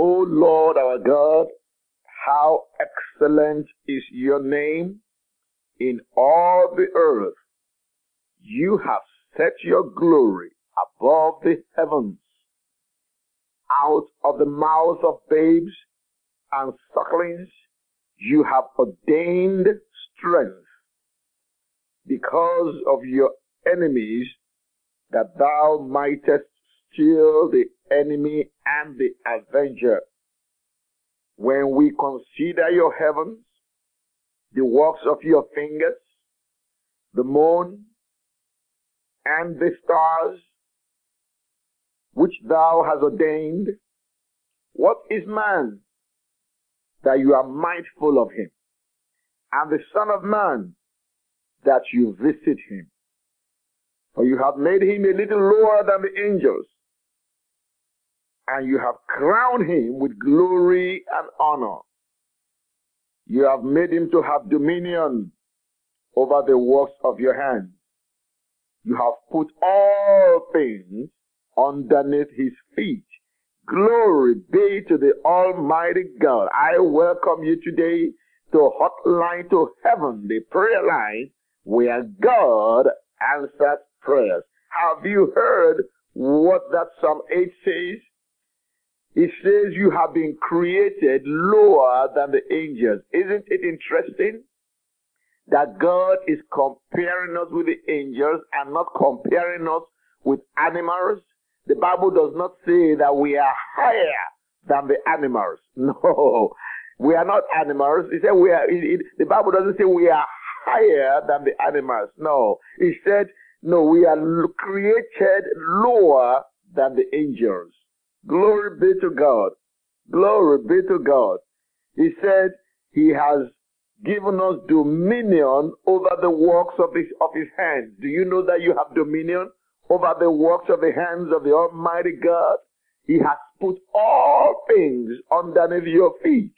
O Lord our God, how excellent is your name in all the earth. You have set your glory above the heavens. Out of the mouths of babes and sucklings, you have ordained strength because of your enemies that thou mightest still the enemy and the avenger. When we consider your heavens, the works of your fingers, the moon and the stars, which thou hast ordained, what is man that you are mindful of him, and the son of man that you visit him? For you have made him a little lower than the angels, and you have crowned him with glory and honor. You have made him to have dominion over the works of your hands. You have put all things underneath his feet. Glory be to the Almighty God. I welcome you today to Hotline to Heaven, the prayer line where God answers prayers. Have you heard what that Psalm 8 says? It says you have been created lower than the angels. Isn't it interesting that God is comparing us with the angels and not comparing us with animals? The Bible does not say that we are higher than the animals. No, we are not animals. It said we are. It, it, the Bible doesn't say we are higher than the animals. No, it said no. We are created lower than the angels. Glory be to God. Glory be to God. He said he has given us dominion over the works of his, of his hands. Do you know that you have dominion over the works of the hands of the Almighty God? He has put all things underneath your feet.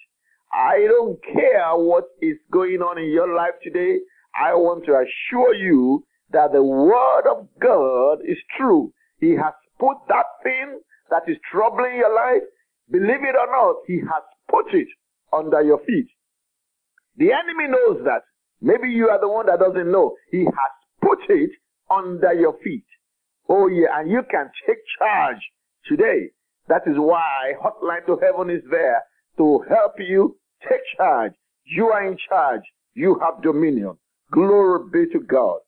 I don't care what is going on in your life today. I want to assure you that the word of God is true. He has put that thing that is troubling your life, believe it or not, he has put it under your feet. The enemy knows that. Maybe you are the one that doesn't know. He has put it under your feet. Oh yeah, and you can take charge today. That is why Hotline to Heaven is there to help you take charge. You are in charge. You have dominion. Glory be to God.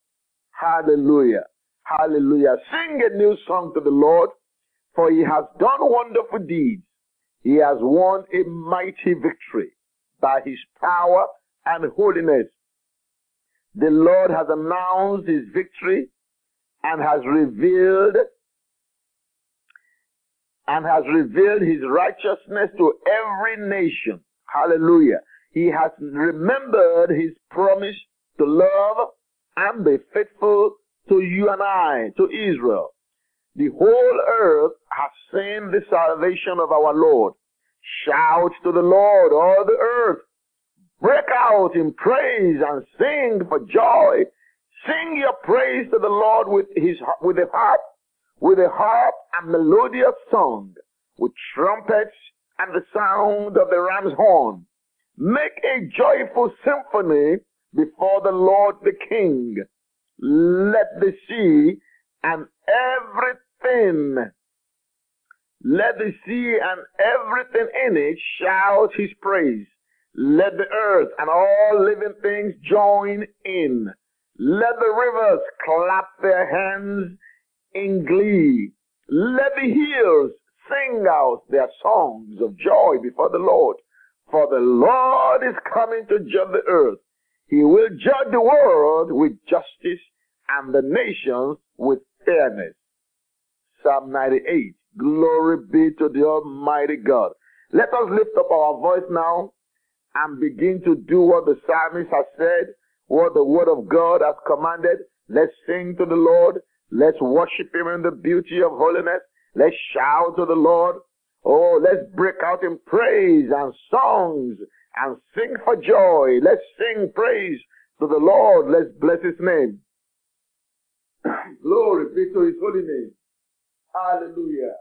Hallelujah. Hallelujah. Sing a new song to the Lord for he has done wonderful deeds. He has won a mighty victory by his power and holiness. The Lord has announced his victory and has revealed and has revealed his righteousness to every nation. Hallelujah. He has remembered his promise to love and be faithful to you and I, to Israel. The whole earth has seen the salvation of our Lord. Shout to the Lord, all the earth. Break out in praise and sing for joy. Sing your praise to the Lord with his, with a harp, with a harp and melodious song, with trumpets and the sound of the ram's horn. Make a joyful symphony before the Lord the King. Let the sea and everything. Let the sea and everything in it shout his praise. Let the earth and all living things join in. Let the rivers clap their hands in glee. Let the hills sing out their songs of joy before the Lord. For the Lord is coming to judge the earth. He will judge the world with justice and the nations with fairness. Psalm 98. Glory be to the Almighty God. Let us lift up our voice now and begin to do what the psalmist has said, what the word of God has commanded. Let's sing to the Lord. Let's worship him in the beauty of holiness. Let's shout to the Lord. Oh, let's break out in praise and songs and sing for joy. Let's sing praise to the Lord. Let's bless his name. Glory be to his holy name. Hallelujah.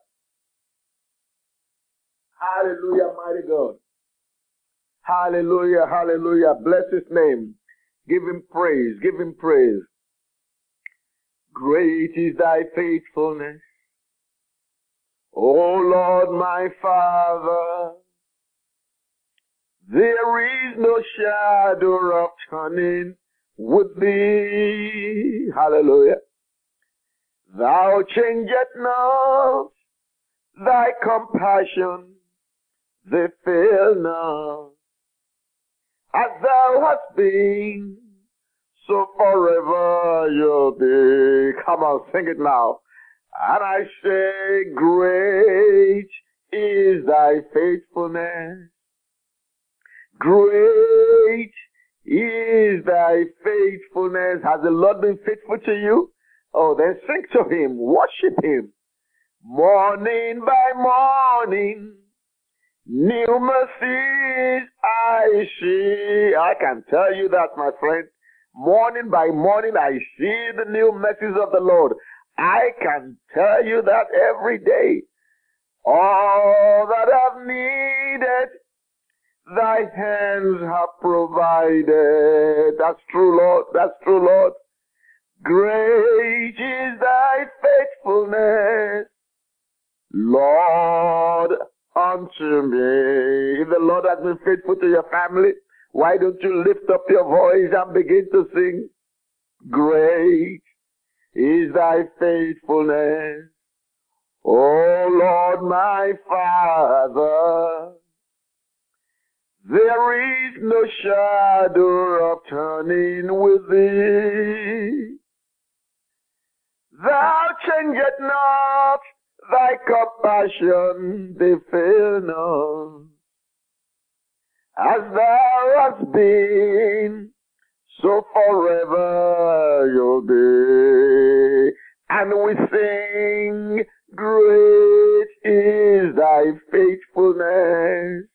Hallelujah, mighty God. Hallelujah, hallelujah. Bless his name. Give him praise, give him praise. Great is thy faithfulness. O Lord my Father, there is no shadow of turning with thee. Hallelujah. Thou changest not thy compassion, they fail not. As thou hast been, so forever you'll be. Come on, sing it now. And I say, great is thy faithfulness. Great is thy faithfulness. Has the Lord been faithful to you? Oh, then sing to him, worship him. Morning by morning, new mercies I see. I can tell you that, my friend. Morning by morning, I see the new mercies of the Lord. I can tell you that every day. All that I've needed, thy hands have provided. That's true, Lord. That's true, Lord. Great is thy faithfulness, Lord, unto me. If the Lord has been faithful to your family, why don't you lift up your voice and begin to sing? Great is thy faithfulness, O Lord my Father. There is no shadow of turning with thee. Thou changest not thy compassion, they fail not. As thou hast been, so forever you'll be. And we sing, great is thy faithfulness.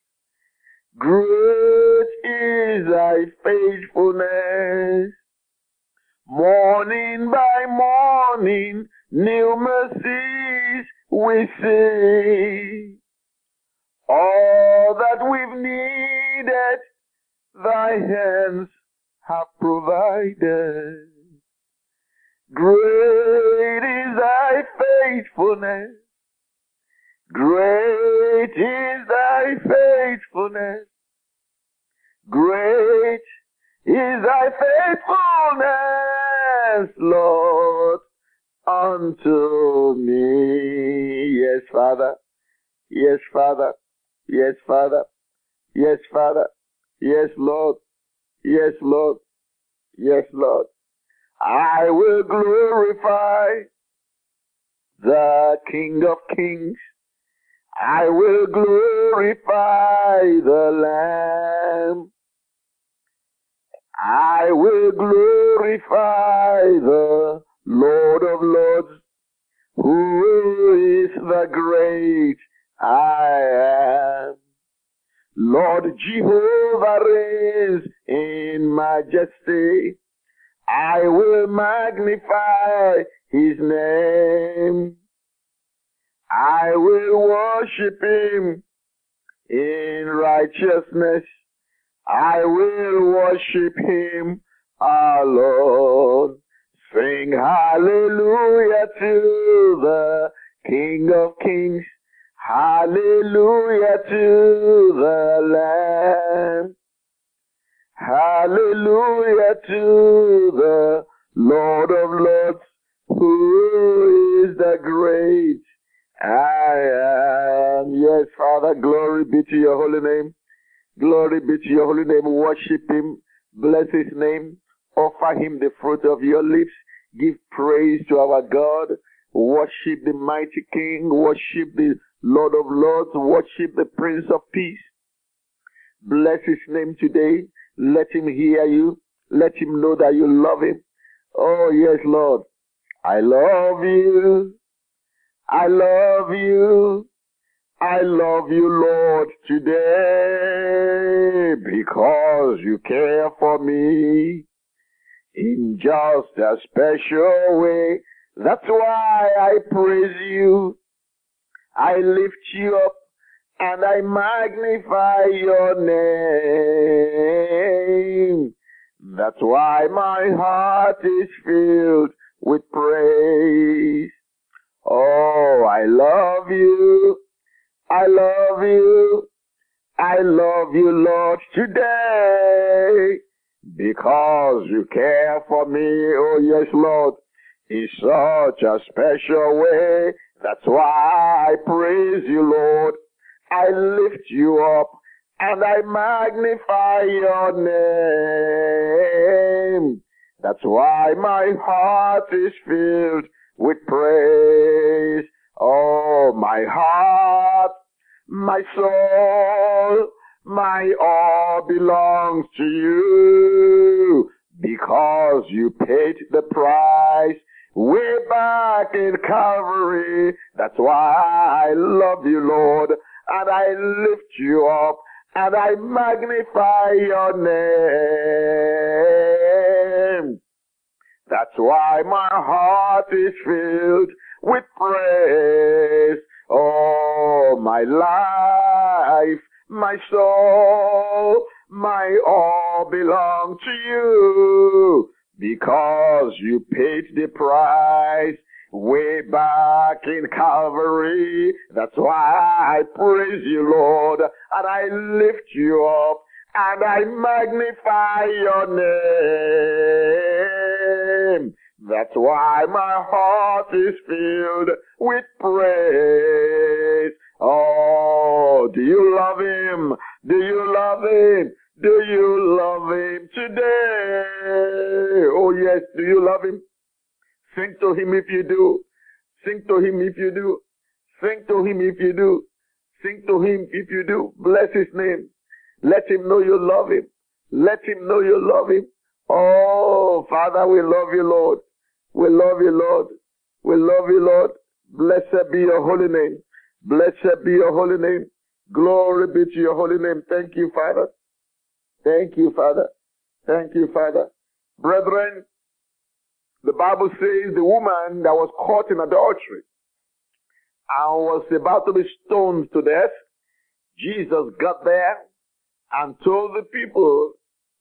Great is thy faithfulness. Morning by morning, new mercies we see. All that we've needed, thy hands have provided. Great is thy faithfulness. Great is thy faithfulness. Great is thy faithfulness, Lord, unto me. Yes, Father. Yes, Father. Yes, Father. Yes, Father. Yes, Lord. Yes, Lord. Yes, Lord. I will glorify the King of Kings. I will glorify the Lamb. I will glorify the Lord of Lords, who is the great I am. Lord Jehovah reigns in majesty. I will magnify his name. I will worship him in righteousness. I will worship him alone. Sing hallelujah to the King of Kings. Hallelujah to the Lamb. Hallelujah to the Lord of Lords, who is the great I am. Yes, Father, glory be to your holy name. Glory be to your holy name. Worship him. Bless his name. Offer him the fruit of your lips. Give praise to our God. Worship the mighty King. Worship the Lord of Lords. Worship the Prince of Peace. Bless his name today. Let him hear you. Let him know that you love him. Oh, yes, Lord. I love you. I love you. I love you, Lord, today because you care for me in just a special way. That's why I praise you. I lift you up and I magnify your name. That's why my heart is filled with praise. Oh, I love you. I love you. I love you, Lord, today because you care for me. Oh, yes, Lord, in such a special way. That's why I praise you, Lord. I lift you up and I magnify your name. That's why my heart is filled with praise. Oh, my heart, my soul, my all belongs to you because you paid the price way back in Calvary. That's why I love you, Lord, and I lift you up and I magnify your name. That's why my heart is filled with praise. Oh, my life, my soul, my all belong to you because you paid the price way back in Calvary. That's why I praise you, Lord, and I lift you up and I magnify your name. That's why my heart is filled with praise. Oh, do you love him? Do you love him? Do you love him today? Oh yes, do you love him? Sing to him if you do. Sing to him if you do. Sing to him if you do. Sing to him if you do. Bless his name. Let him know you love him. Let him know you love him. Oh, Father, we love you, Lord. We love you, Lord. We love you, Lord. Blessed be your holy name. Blessed be your holy name. Glory be to your holy name. Thank you, Father. Thank you, Father. Thank you, Father. Brethren, the Bible says the woman that was caught in adultery and was about to be stoned to death, Jesus got there and told the people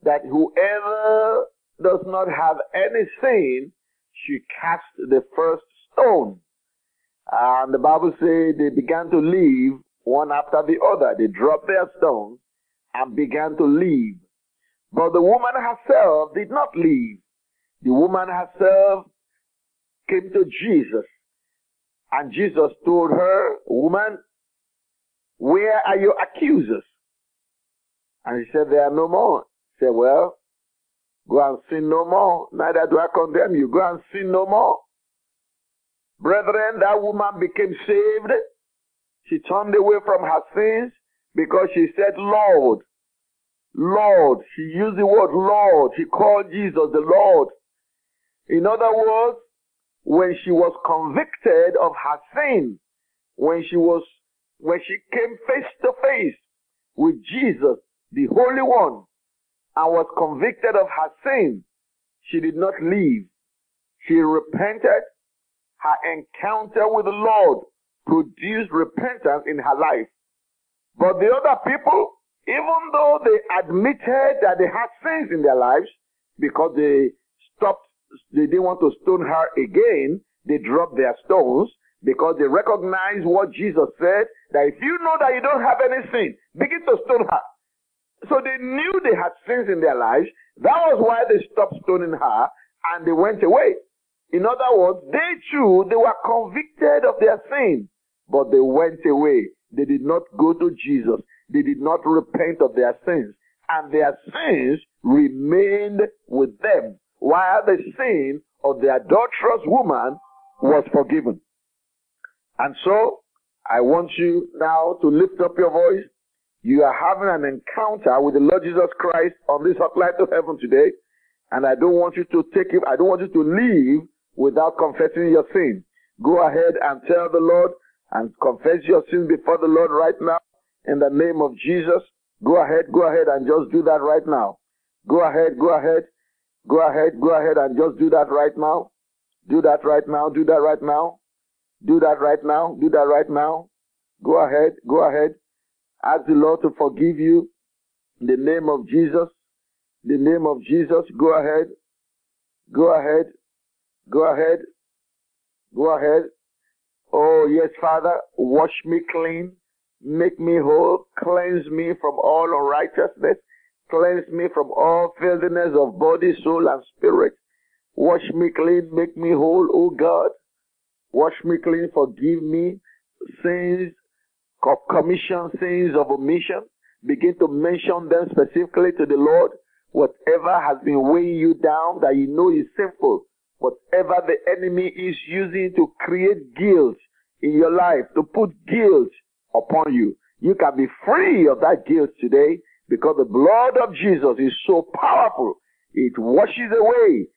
that whoever does not have any sin should cast the first stone. And the Bible says they began to leave one after the other. They dropped their stones and began to leave. But the woman herself did not leave. The woman herself came to Jesus. And Jesus told her, Woman, where are your accusers? And he said, There are no more. He said, Well, go and sin no more. Neither do I condemn you. Go and sin no more. Brethren, that woman became saved. She turned away from her sins because she said, Lord, Lord. She used the word Lord. She called Jesus the Lord. In other words, when she was convicted of her sin, when she was, when she came face to face with Jesus, the Holy One, and was convicted of her sin, she did not leave. She repented. Her encounter with the Lord produced repentance in her life. But the other people, even though they admitted that they had sins in their lives, because they stopped, they didn't want to stone her again, they dropped their stones because they recognized what Jesus said, that if you know that you don't have any sin, begin to stone her. So they knew they had sins in their lives. That was why they stopped stoning her and they went away. In other words, they too, they were convicted of their sin, but they went away. They did not go to Jesus. They did not repent of their sins. And their sins remained with them, while the sin of the adulterous woman was forgiven. And so, I want you now to lift up your voice you are having an encounter with the Lord Jesus Christ on this hotline to heaven today. And I don't want you to take it, I don't want you to leave without confessing your sin. Go ahead and tell the Lord and confess your sin before the Lord right now in the name of Jesus. Go ahead, go ahead and just do that right now. Go ahead, go ahead, go ahead, go ahead and just do that right now. Do that right now, do that right now. Do that right now, do that right now. Go ahead, go ahead. Ask the Lord to forgive you. In the name of Jesus. The name of Jesus. Go ahead. Go ahead. Go ahead. Go ahead. Oh, yes, Father. Wash me clean. Make me whole. Cleanse me from all unrighteousness. Cleanse me from all filthiness of body, soul, and spirit. Wash me clean. Make me whole, O God. Wash me clean. Forgive me sins of commission, sins of omission. Begin to mention them specifically to the Lord. Whatever has been weighing you down that you know is sinful, whatever the enemy is using to create guilt in your life, to put guilt upon you, you can be free of that guilt today because the blood of Jesus is so powerful. It washes away.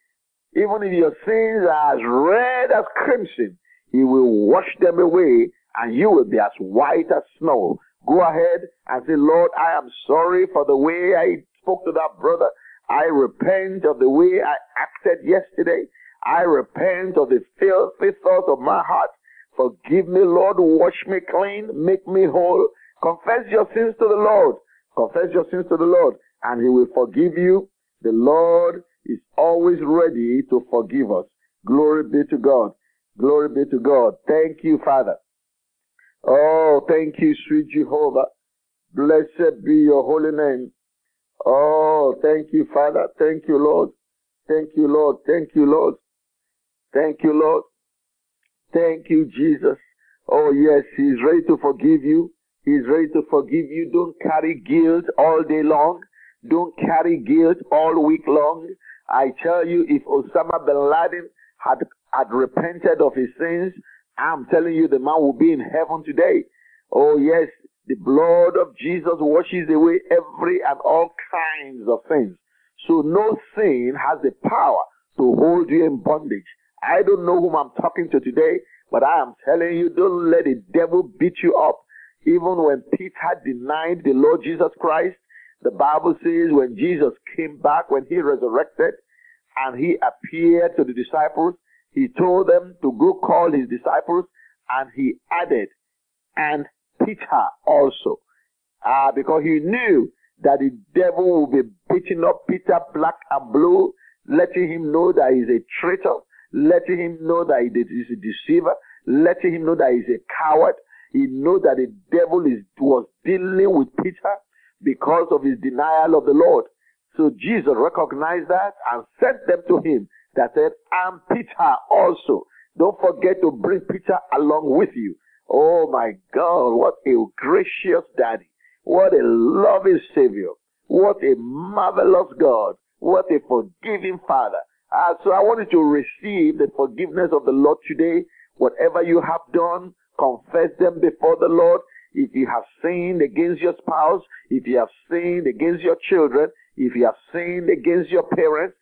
Even if your sins are as red as crimson, he will wash them away and you will be as white as snow. Go ahead and say, Lord, I am sorry for the way I spoke to that brother. I repent of the way I acted yesterday. I repent of the filthy thoughts of my heart. Forgive me, Lord. Wash me clean. Make me whole. Confess your sins to the Lord. Confess your sins to the Lord and he will forgive you. The Lord is always ready to forgive us. Glory be to God. Glory be to God. Thank you, Father. Oh, thank you, sweet Jehovah. Blessed be your holy name. Oh, thank you, Father. Thank you, Lord. Thank you, Lord. Thank you, Lord. Thank you, Lord. Thank you, Jesus. Oh, yes, He's ready to forgive you. He's ready to forgive you. Don't carry guilt all day long. Don't carry guilt all week long. I tell you, if Osama bin Laden had, had repented of his sins, I'm telling you, the man will be in heaven today. Oh, yes, the blood of Jesus washes away every and all kinds of sins. So no sin has the power to hold you in bondage. I don't know whom I'm talking to today, but I am telling you, don't let the devil beat you up. Even when Peter denied the Lord Jesus Christ, the Bible says when Jesus came back, when he resurrected, and he appeared to the disciples, he told them to go call his disciples, and he added, and Peter also. Uh, because he knew that the devil would be beating up Peter black and blue, letting him know that he's a traitor, letting him know that he is a deceiver, letting him know that he's a coward. He knew that the devil is, was dealing with Peter because of his denial of the Lord. So Jesus recognized that and sent them to him that said, I'm Peter also. Don't forget to bring Peter along with you. Oh my God, what a gracious daddy. What a loving savior. What a marvelous God. What a forgiving father. Uh, so I want you to receive the forgiveness of the Lord today. Whatever you have done, confess them before the Lord. If you have sinned against your spouse, if you have sinned against your children, if you have sinned against your parents,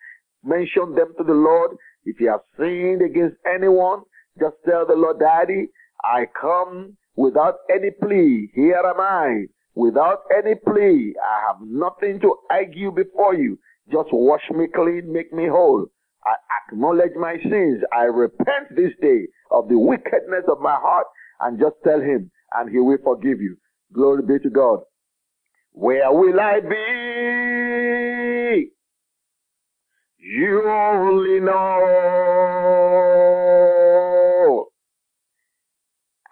mention them to the Lord. If you have sinned against anyone, just tell the Lord, Daddy, I come without any plea. Here am I. Without any plea. I have nothing to argue before you. Just wash me clean, make me whole. I acknowledge my sins. I repent this day of the wickedness of my heart and just tell him and he will forgive you. Glory be to God. Where will I be? You only know.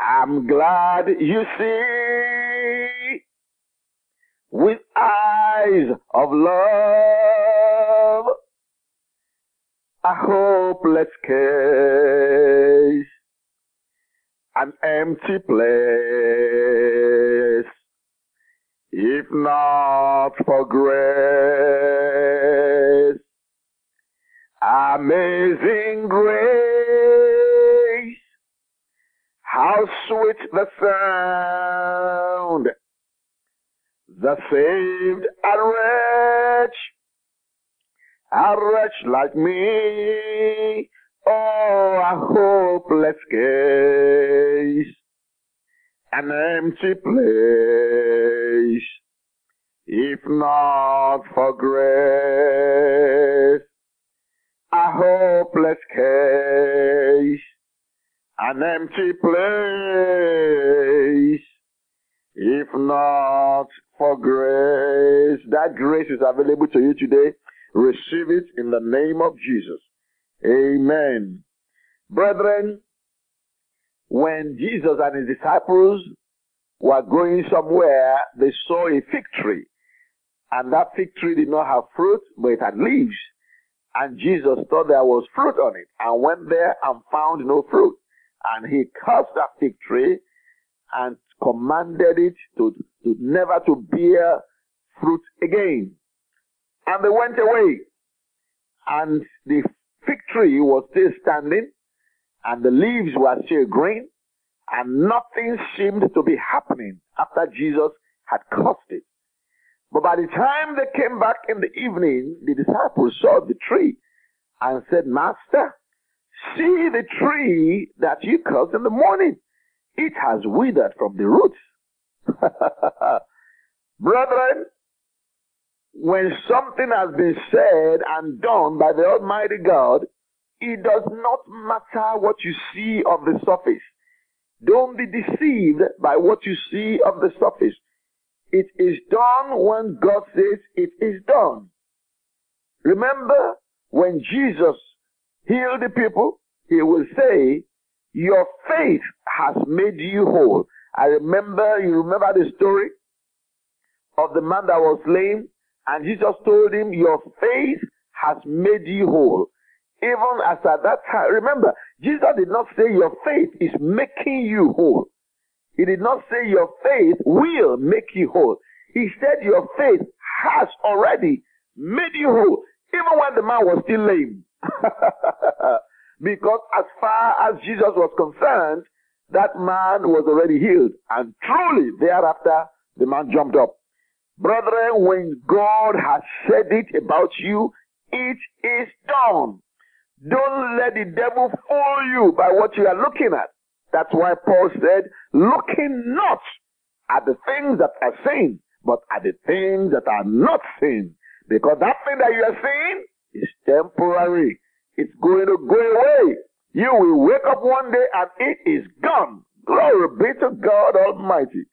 I'm glad you see with eyes of love a hopeless case, an empty place. If not for grace, amazing grace, how sweet the sound that saved a wretch a wretch like me, oh, a hopeless case, an empty place, if not for grace, a hopeless case, an empty place, If not for grace, that grace is available to you today. Receive it in the name of Jesus. Amen. Brethren, when Jesus and his disciples were going somewhere, they saw a fig tree. And that fig tree did not have fruit, but it had leaves. And Jesus thought there was fruit on it and went there and found no fruit. And he cursed that fig tree and commanded it to, to never to bear fruit again. And they went away. And the fig tree was still standing and the leaves were still green and nothing seemed to be happening after Jesus had cursed it. But by the time they came back in the evening, the disciples saw the tree and said, Master, see the tree that you cursed in the morning. It has withered from the roots. Brethren, when something has been said and done by the Almighty God, it does not matter what you see on the surface. Don't be deceived by what you see on the surface. It is done when God says it is done. Remember when Jesus healed the people, he will say, your faith has made you whole. I remember, you remember the story of the man that was lame and Jesus told him, your faith has made you whole. Even as at that time, remember, Jesus did not say your faith is making you whole. He did not say your faith will make you whole. He said your faith has already made you whole, even when the man was still lame. because as far as Jesus was concerned, that man was already healed. And truly, thereafter, the man jumped up. Brethren, when God has said it about you, it is done. Don't let the devil fool you by what you are looking at. That's why Paul said, looking not at the things that are seen, but at the things that are not seen. Because that thing that you are seeing is temporary. It's going to go away. You will wake up one day and it is gone. Glory be to God Almighty.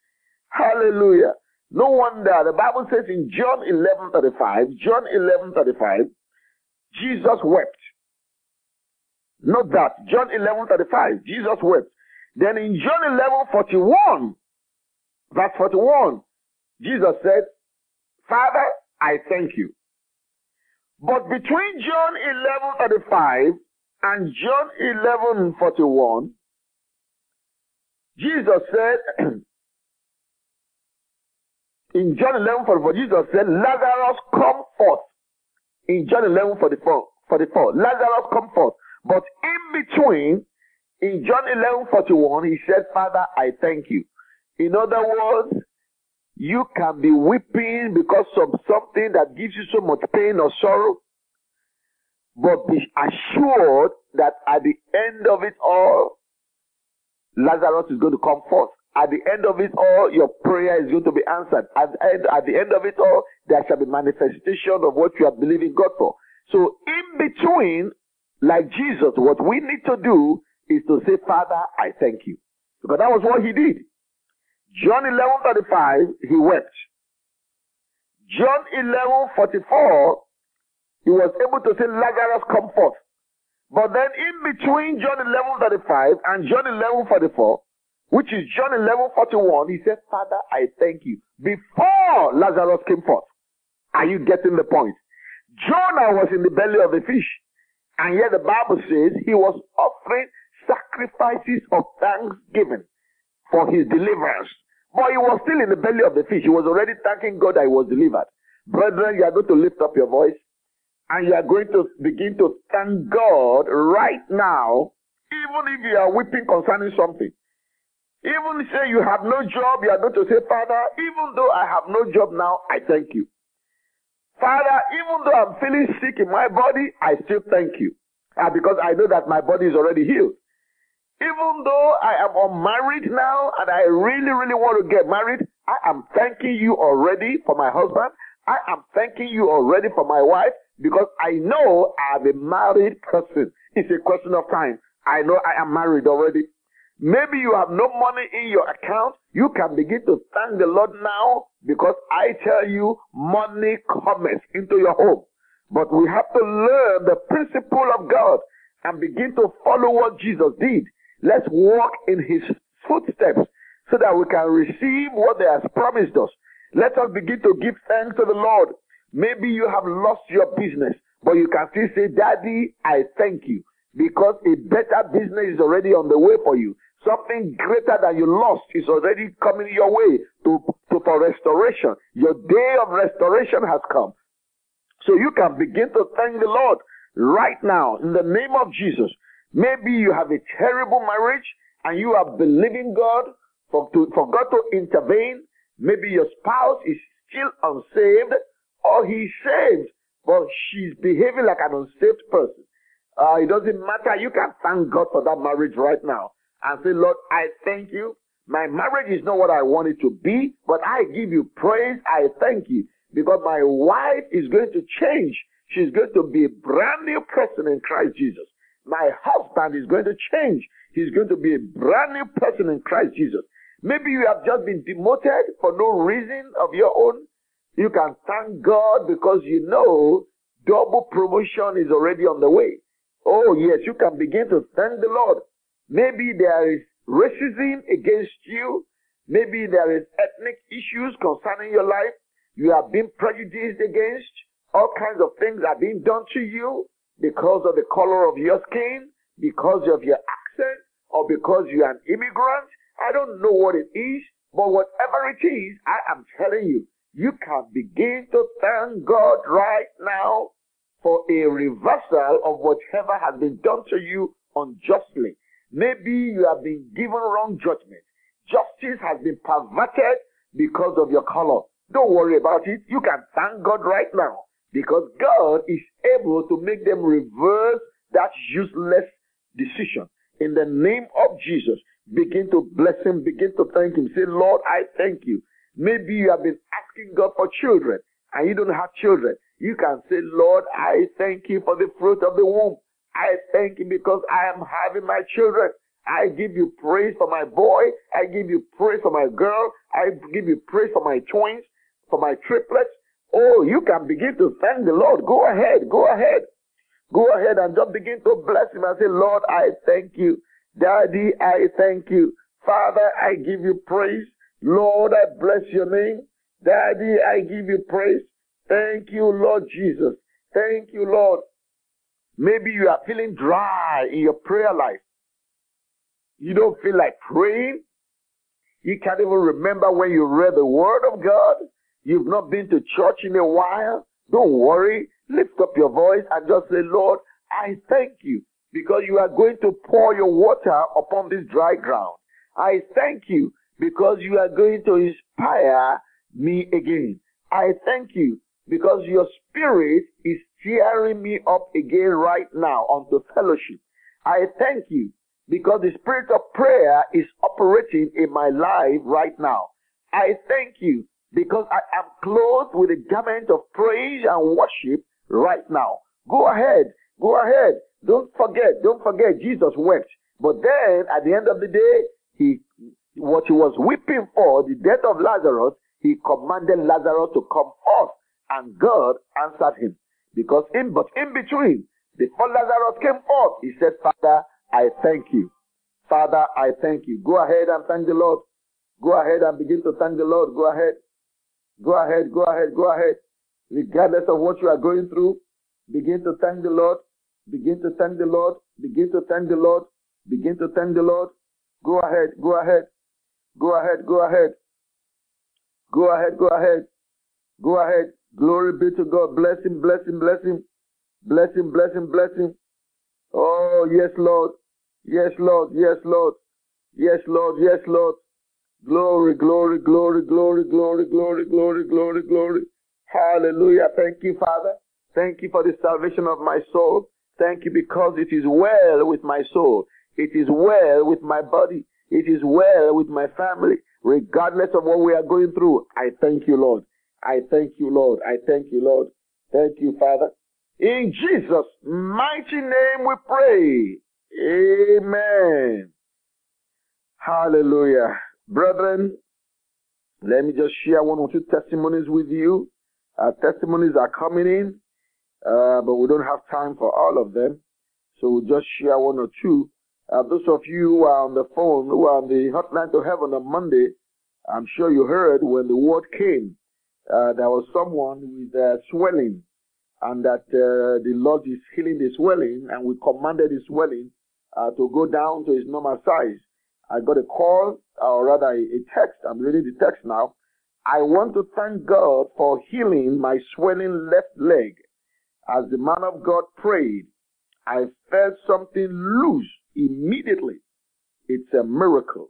Hallelujah. No wonder the Bible says in John 11:35, John 11:35, Jesus wept. Not that. John 11:35, Jesus wept. Then in John 11:41, verse 41, Jesus said, Father, I thank you. But between John 11:35 and John 11:41, Jesus said, in John 11:44, Jesus said, Lazarus, come forth. In John 11:44, 44, Lazarus, come forth. But in between, in John 11:41, he said, Father, I thank you. In other words, you can be weeping because of something that gives you so much pain or sorrow, but be assured that at the end of it all, Lazarus is going to come forth. At the end of it all, your prayer is going to be answered. At the end, at the end of it all, there shall be manifestation of what you are believing God for. So in between, like Jesus, what we need to do is to say, Father, I thank you. Because that was what he did. John 11:35, he wept. John 11:44, he was able to say, Lazarus, come forth. But then in between John 11:35 and John 11:44, which is John 11:41, he says, Father, I thank you. Before Lazarus came forth. Are you getting the point? Jonah was in the belly of the fish. And yet the Bible says he was offering sacrifices of thanksgiving for his deliverance. But he was still in the belly of the fish. He was already thanking God that he was delivered. Brethren, you are going to lift up your voice and you are going to begin to thank God right now, even if you are weeping concerning something. Even say you have no job, you are going to say, Father, even though I have no job now, I thank you. Father, even though I'm feeling sick in my body, I still thank you. Uh, because I know that my body is already healed. Even though I am unmarried now and I really, really want to get married, I am thanking you already for my husband. I am thanking you already for my wife because I know I'm a married person. It's a question of time. I know I am married already. Maybe you have no money in your account. You can begin to thank the Lord now because I tell you, money comes into your home. But we have to learn the principle of God and begin to follow what Jesus did. Let's walk in his footsteps so that we can receive what he has promised us. Let us begin to give thanks to the Lord. Maybe you have lost your business, but you can still say, Daddy, I thank you because a better business is already on the way for you. Something greater than you lost is already coming your way to, to for restoration. Your day of restoration has come. So you can begin to thank the Lord right now in the name of Jesus. Maybe you have a terrible marriage and you are believing God for, to, for God to intervene. Maybe your spouse is still unsaved or he's saved, but she's behaving like an unsaved person. Uh, it doesn't matter. You can thank God for that marriage right now and say, Lord, I thank you. My marriage is not what I want it to be, but I give you praise. I thank you because my wife is going to change. She's going to be a brand new person in Christ Jesus. My husband is going to change. He's going to be a brand new person in Christ Jesus. Maybe you have just been demoted for no reason of your own. You can thank God because you know double promotion is already on the way. Oh yes, you can begin to thank the Lord Maybe there is racism against you. Maybe there is ethnic issues concerning your life. You have been prejudiced against. All kinds of things are being done to you because of the color of your skin, because of your accent, or because you are an immigrant. I don't know what it is, but whatever it is, I am telling you, you can begin to thank God right now for a reversal of whatever has been done to you unjustly. Maybe you have been given wrong judgment. Justice has been perverted because of your color. Don't worry about it. You can thank God right now because God is able to make them reverse that useless decision. In the name of Jesus, begin to bless Him, begin to thank Him. Say, Lord, I thank you. Maybe you have been asking God for children and you don't have children. You can say, Lord, I thank you for the fruit of the womb. I thank you because I am having my children. I give you praise for my boy. I give you praise for my girl. I give you praise for my twins, for my triplets. Oh, you can begin to thank the Lord. Go ahead. Go ahead. Go ahead and just begin to bless him and say, Lord, I thank you. Daddy, I thank you. Father, I give you praise. Lord, I bless your name. Daddy, I give you praise. Thank you, Lord Jesus. Thank you, Lord. Maybe you are feeling dry in your prayer life. You don't feel like praying. You can't even remember when you read the Word of God. You've not been to church in a while. Don't worry. Lift up your voice and just say, Lord, I thank you because you are going to pour your water upon this dry ground. I thank you because you are going to inspire me again. I thank you because your spirit is cheering me up again right now unto fellowship. I thank you because the spirit of prayer is operating in my life right now. I thank you because I am clothed with a garment of praise and worship right now. Go ahead. Go ahead. Don't forget. Don't forget Jesus wept. But then at the end of the day, he, what he was weeping for, the death of Lazarus, he commanded Lazarus to come forth and God answered him. Because in, but in between, before Lazarus came forth, he said, Father, I thank you. Father, I thank you. Go ahead and thank the Lord. Go ahead and begin to thank the Lord. Go ahead. Go ahead, go ahead, go ahead. Regardless of what you are going through, begin to thank the Lord. Begin to thank the Lord. Begin to thank the Lord. Begin to thank the Lord. Go ahead, go ahead. Go ahead, go ahead. Go ahead, go ahead. Go ahead. Glory be to God. Bless him, bless him, bless him. Bless him, bless him, bless him. Oh, yes, Lord. Yes, Lord. Yes, Lord. Yes, Lord. Yes, Lord. Glory, glory, glory, glory, glory, glory, glory, glory, glory. Hallelujah. Thank you, Father. Thank you for the salvation of my soul. Thank you because it is well with my soul. It is well with my body. It is well with my family. Regardless of what we are going through, I thank you, Lord. I thank you, Lord. I thank you, Lord. Thank you, Father. In Jesus' mighty name we pray. Amen. Hallelujah. Brethren, let me just share one or two testimonies with you. Our testimonies are coming in, uh, but we don't have time for all of them. So we'll just share one or two. Uh, those of you who are on the phone, who are on the hotline to heaven on Monday, I'm sure you heard when the word came, uh, there was someone with uh, swelling and that uh, the Lord is healing the swelling and we commanded the swelling uh, to go down to its normal size. I got a call, or rather a text. I'm reading the text now. I want to thank God for healing my swelling left leg. As the man of God prayed, I felt something loose immediately. It's a miracle.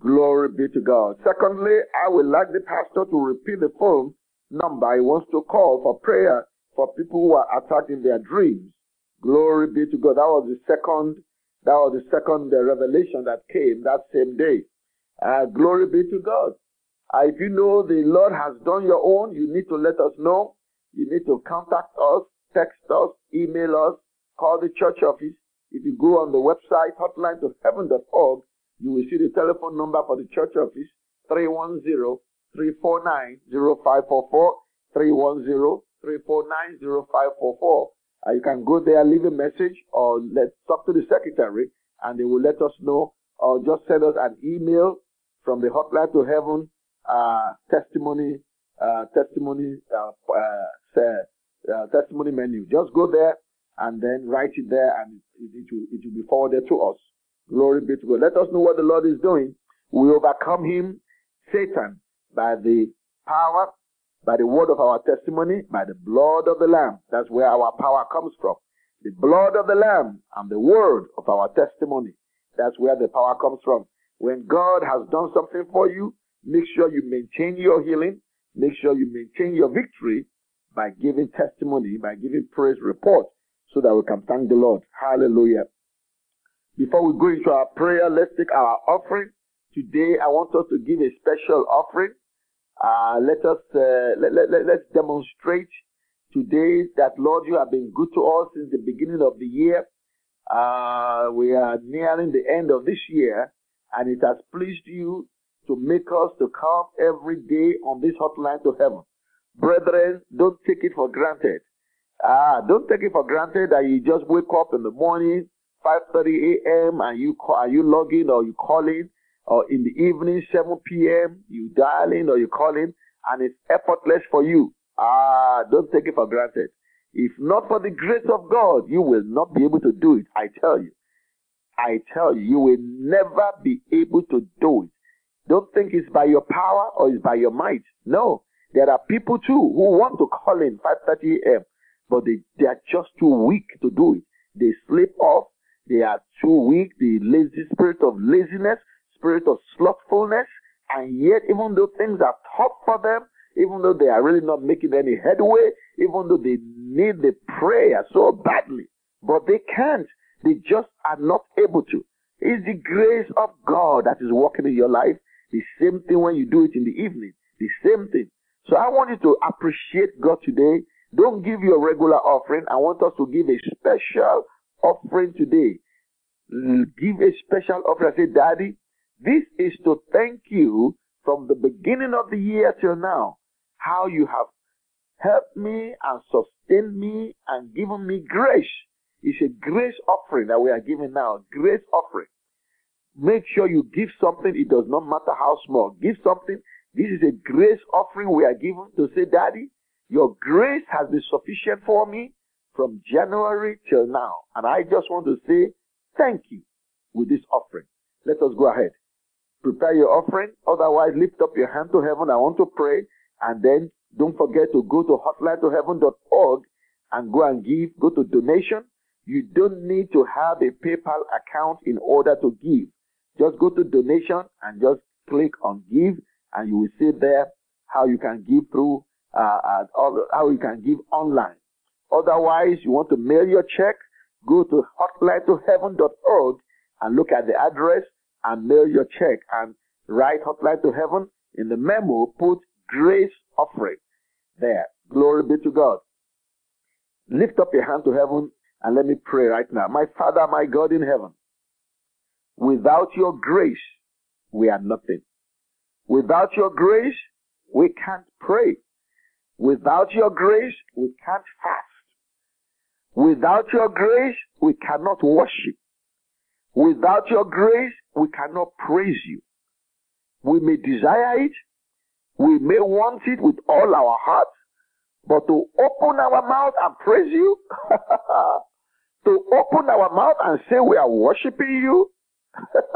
Glory be to God. Secondly, I would like the pastor to repeat the phone number he wants to call for prayer for people who are attacked in their dreams. Glory be to God. That was the second, that was the second uh, revelation that came that same day. Uh, glory be to God. Uh, if you know the Lord has done your own, you need to let us know. You need to contact us, text us, email us, call the church office. If you go on the website hotline to heaven.org, you will see the telephone number for the church office 310-349-0544 310-349-0544. Uh, you can go there, leave a message, or let talk to the secretary, and they will let us know, or just send us an email from the hotline to heaven uh, testimony uh, testimony uh, uh, uh, testimony menu. Just go there and then write it there, and it, it, will, it will be forwarded to us. Glory be to God. Let us know what the Lord is doing. We overcome him, Satan, by the power by the word of our testimony, by the blood of the Lamb. That's where our power comes from. The blood of the Lamb and the word of our testimony. That's where the power comes from. When God has done something for you, make sure you maintain your healing. Make sure you maintain your victory by giving testimony, by giving praise report so that we can thank the Lord. Hallelujah. Before we go into our prayer, let's take our offering. Today, I want us to give a special offering uh, let us uh, let, let, let, let's demonstrate today that Lord, you have been good to us since the beginning of the year. Uh, we are nearing the end of this year, and it has pleased you to make us to come every day on this hotline to heaven. Brethren, don't take it for granted. Ah, don't take it for granted that you just wake up in the morning, 5:30 a.m. and you call, are you logging or you calling or in the evening, 7 p.m., you dialing or you calling, and it's effortless for you. Ah, don't take it for granted. If not for the grace of God, you will not be able to do it. I tell you. I tell you, you will never be able to do it. Don't think it's by your power or it's by your might. No. There are people too who want to call in 5.30 a.m., but they, they are just too weak to do it. They sleep off. They are too weak. The lazy spirit of laziness spirit of slothfulness, and yet even though things are tough for them, even though they are really not making any headway, even though they need the prayer so badly, but they can't. They just are not able to. It's the grace of God that is working in your life. The same thing when you do it in the evening. The same thing. So I want you to appreciate God today. Don't give your regular offering. I want us to give a special offering today. Give a special offering. I say, Daddy, this is to thank you from the beginning of the year till now, how you have helped me and sustained me and given me grace. It's a grace offering that we are giving now. Grace offering. Make sure you give something. It does not matter how small. Give something. This is a grace offering we are given to say, Daddy, your grace has been sufficient for me from January till now. And I just want to say thank you with this offering. Let us go ahead prepare your offering. Otherwise, lift up your hand to heaven. I want to pray. And then don't forget to go to hotline2heaven.org and go and give. Go to donation. You don't need to have a PayPal account in order to give. Just go to donation and just click on give and you will see there how you can give through, uh, uh, how you can give online. Otherwise, you want to mail your check, go to hotline2heaven.org and look at the address and mail your check and write hotline to heaven. In the memo, put grace offering there. Glory be to God. Lift up your hand to heaven and let me pray right now. My Father, my God in heaven, without your grace, we are nothing. Without your grace, we can't pray. Without your grace, we can't fast. Without your grace, we cannot worship. Without your grace, we cannot praise you. We may desire it, we may want it with all our heart, but to open our mouth and praise you, to open our mouth and say we are worshiping you,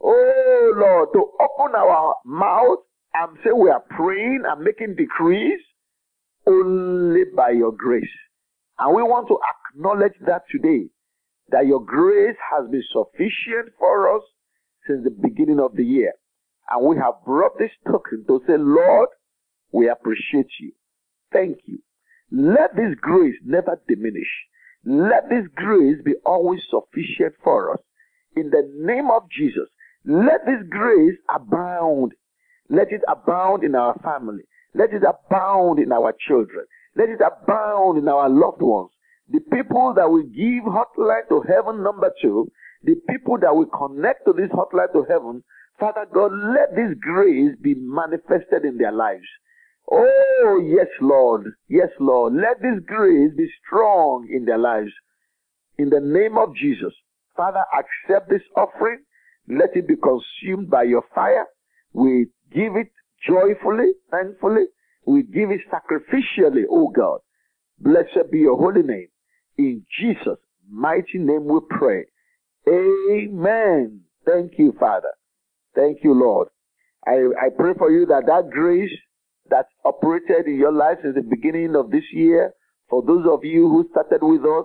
oh Lord, to open our mouth and say we are praying and making decrees, only by your grace. And we want to acknowledge that today, that your grace has been sufficient for us since the beginning of the year. And we have brought this token to say, Lord, we appreciate you. Thank you. Let this grace never diminish. Let this grace be always sufficient for us. In the name of Jesus, let this grace abound. Let it abound in our family. Let it abound in our children. Let it abound in our loved ones. The people that will give hotline to heaven number two, the people that will connect to this hotline to heaven, Father God, let this grace be manifested in their lives. Oh, yes, Lord. Yes, Lord. Let this grace be strong in their lives. In the name of Jesus. Father, accept this offering. Let it be consumed by your fire. We give it joyfully, thankfully. We give it sacrificially, O God. Blessed be your holy name. In Jesus' mighty name we pray. Amen. Thank you, Father. Thank you, Lord. I, I pray for you that that grace that operated in your life since the beginning of this year, for those of you who started with us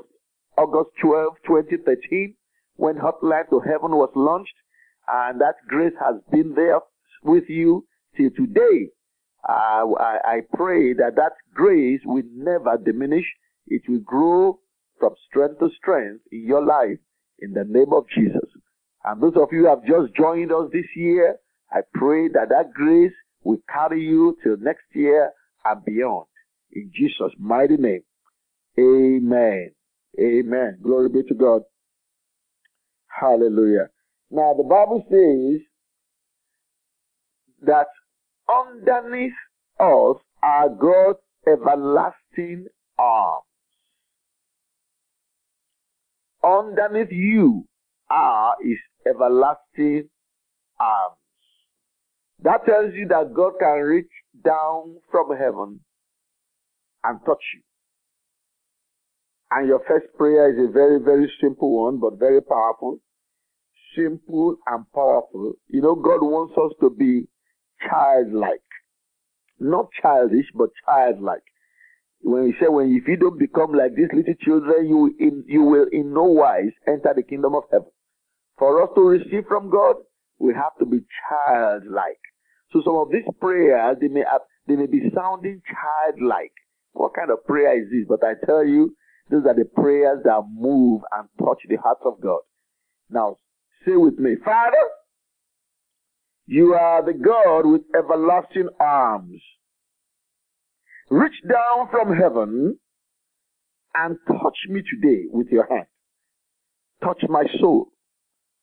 August 12, 2013, when Hotline to Heaven was launched, and that grace has been there with you till today. I, I pray that that grace will never diminish. It will grow from strength to strength in your life in the name of Jesus. And those of you who have just joined us this year, I pray that that grace will carry you till next year and beyond. In Jesus' mighty name. Amen. Amen. Glory be to God. Hallelujah. Now the Bible says that underneath us are God's everlasting arms. Underneath you are His everlasting arms. That tells you that God can reach down from heaven and touch you. And your first prayer is a very, very simple one, but very powerful. Simple and powerful. You know, God wants us to be childlike. Not childish, but childlike. When he said, when if you don't become like these little children, you in, you will in no wise enter the kingdom of heaven. For us to receive from God, we have to be childlike. So some of these prayers, they may have, they may be sounding childlike. What kind of prayer is this? But I tell you, these are the prayers that move and touch the heart of God. Now, say with me, Father, you are the God with everlasting arms. Reach down from heaven and touch me today with your hand. Touch my soul.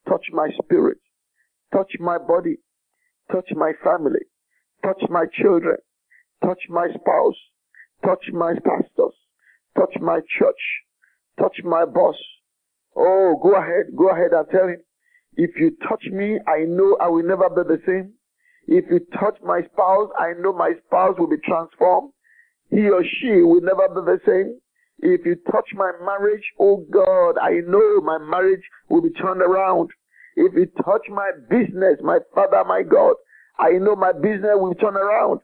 Touch my spirit. Touch my body. Touch my family. Touch my children. Touch my spouse. Touch my pastors. Touch my church. Touch my boss. Oh, go ahead. Go ahead and tell him. If you touch me, I know I will never be the same. If you touch my spouse, I know my spouse will be transformed. He or she will never be the same. If you touch my marriage, oh God, I know my marriage will be turned around. If you touch my business, my Father, my God, I know my business will turn around.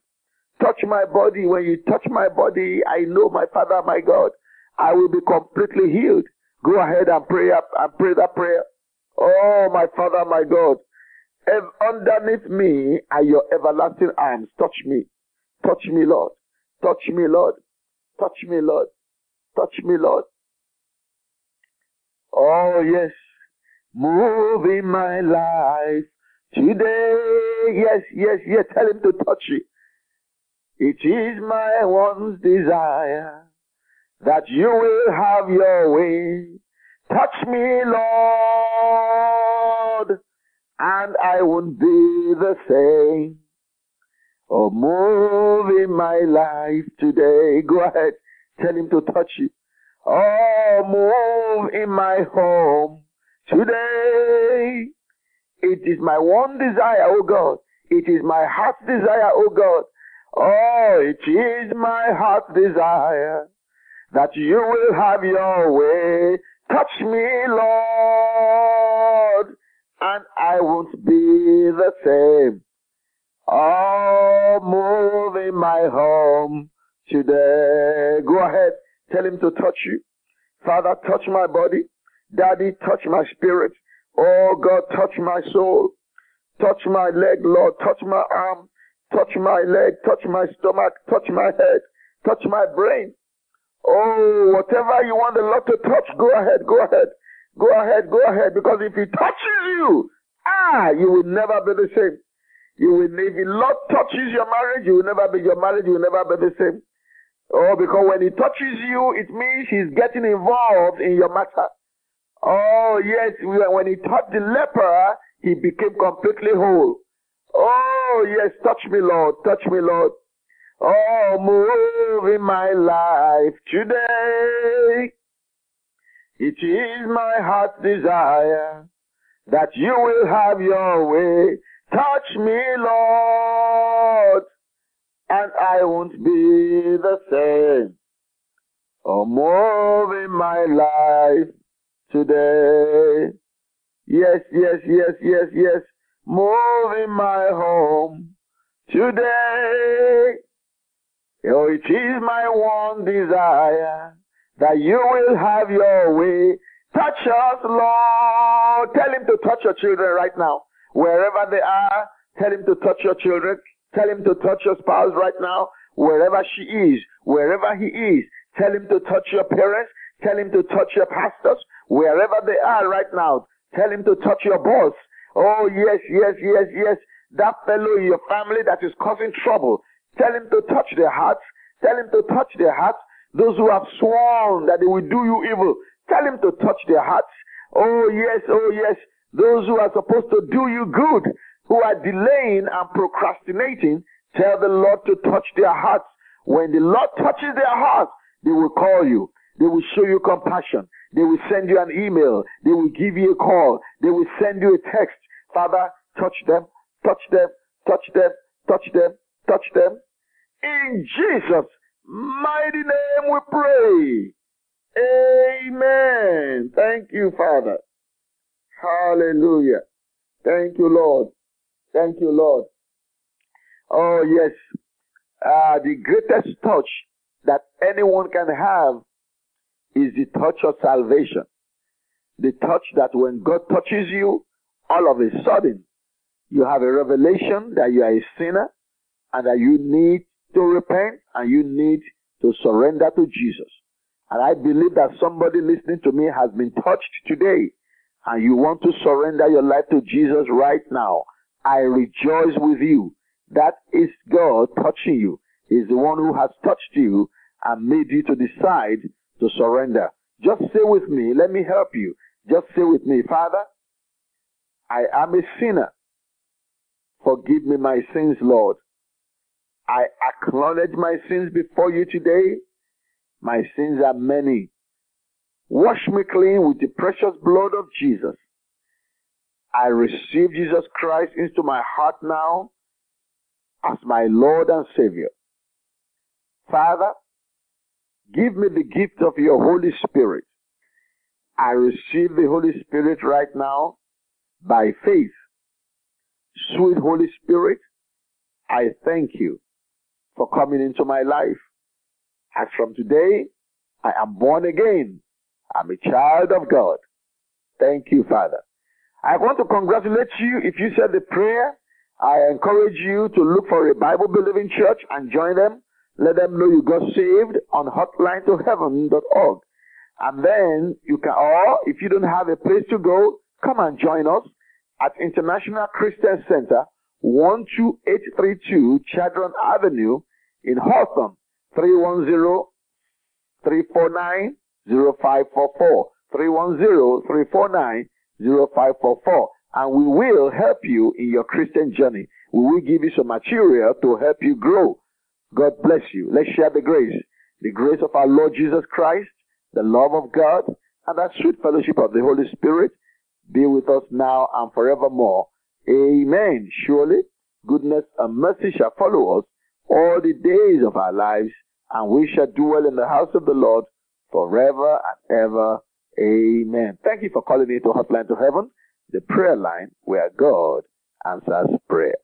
Touch my body. When you touch my body, I know my Father, my God, I will be completely healed. Go ahead and pray up and pray that prayer. Oh, my Father, my God. if underneath me are your everlasting arms. Touch me. Touch me, Lord. Touch me, Lord. Touch me, Lord. Touch me, Lord. Oh, yes. Move in my life today. Yes, yes, yes. Tell him to touch it. It is my one desire that you will have your way. Touch me, Lord, and I won't be the same. Oh, move in my life today. Go ahead. Tell him to touch you. Oh, move in my home today. It is my one desire, oh God. It is my heart's desire, oh God. Oh, it is my heart's desire that you will have your way. Touch me, Lord, and I won't be the same. Oh, move in my home today. Go ahead. Tell him to touch you. Father, touch my body. Daddy, touch my spirit. Oh God, touch my soul. Touch my leg, Lord. Touch my arm. Touch my leg. Touch my stomach. Touch my head. Touch my brain. Oh, whatever you want the Lord to touch, go ahead, go ahead. Go ahead, go ahead. Because if He touches you, ah, you will never be the same. You will, if the Lord touches your marriage, you will never be, your marriage you will never be the same. Oh, because when He touches you, it means He's getting involved in your matter. Oh, yes, when He touched the leper, he became completely whole. Oh, yes, touch me, Lord. Touch me, Lord. Oh, move in my life today. It is my heart's desire that you will have your way. Touch me, Lord, and I won't be the same. Oh, move in my life today. Yes, yes, yes, yes, yes. Move in my home today. Oh, it is my one desire that you will have your way. Touch us, Lord. Tell him to touch your children right now. Wherever they are, tell him to touch your children. Tell him to touch your spouse right now. Wherever she is, wherever he is, tell him to touch your parents. Tell him to touch your pastors. Wherever they are right now, tell him to touch your boss. Oh, yes, yes, yes, yes. That fellow in your family that is causing trouble. Tell him to touch their hearts. Tell him to touch their hearts. Those who have sworn that they will do you evil, tell him to touch their hearts. Oh yes, oh yes. Those who are supposed to do you good, who are delaying and procrastinating, tell the Lord to touch their hearts. When the Lord touches their hearts, they will call you. They will show you compassion. They will send you an email. They will give you a call. They will send you a text. Father, touch them, touch them, touch them, touch them, touch them. In Jesus' mighty name we pray. Amen. Thank you, Father. Hallelujah. Thank you, Lord. Thank you, Lord. Oh, yes. Uh, the greatest touch that anyone can have is the touch of salvation. The touch that when God touches you, all of a sudden, you have a revelation that you are a sinner and that you need to repent and you need to surrender to Jesus. And I believe that somebody listening to me has been touched today and you want to surrender your life to Jesus right now. I rejoice with you. That is God touching you. He's the one who has touched you and made you to decide to surrender. Just say with me, let me help you. Just say with me, Father, I am a sinner. Forgive me my sins, Lord. I acknowledge my sins before you today. My sins are many. Wash me clean with the precious blood of Jesus. I receive Jesus Christ into my heart now as my Lord and Savior. Father, give me the gift of your Holy Spirit. I receive the Holy Spirit right now by faith. Sweet Holy Spirit, I thank you for coming into my life. As from today, I am born again. I'm a child of God. Thank you, Father. I want to congratulate you if you said the prayer. I encourage you to look for a Bible believing church and join them. Let them know you got saved on hotline to heaven.org. And then you can, or if you don't have a place to go, come and join us at International Christian Center, 12832 Chadron Avenue in Hawthorne, 310-349-0544. 310-349-0544. and we will help you in your Christian journey. We will give you some material to help you grow. God bless you. Let's share the grace. The grace of our Lord Jesus Christ, the love of God, and that sweet fellowship of the Holy Spirit be with us now and forevermore. Amen. Surely goodness and mercy shall follow us all the days of our lives, and we shall dwell in the house of the Lord forever and ever. Amen. Thank you for calling into Hotline to Heaven, the prayer line where God answers prayers.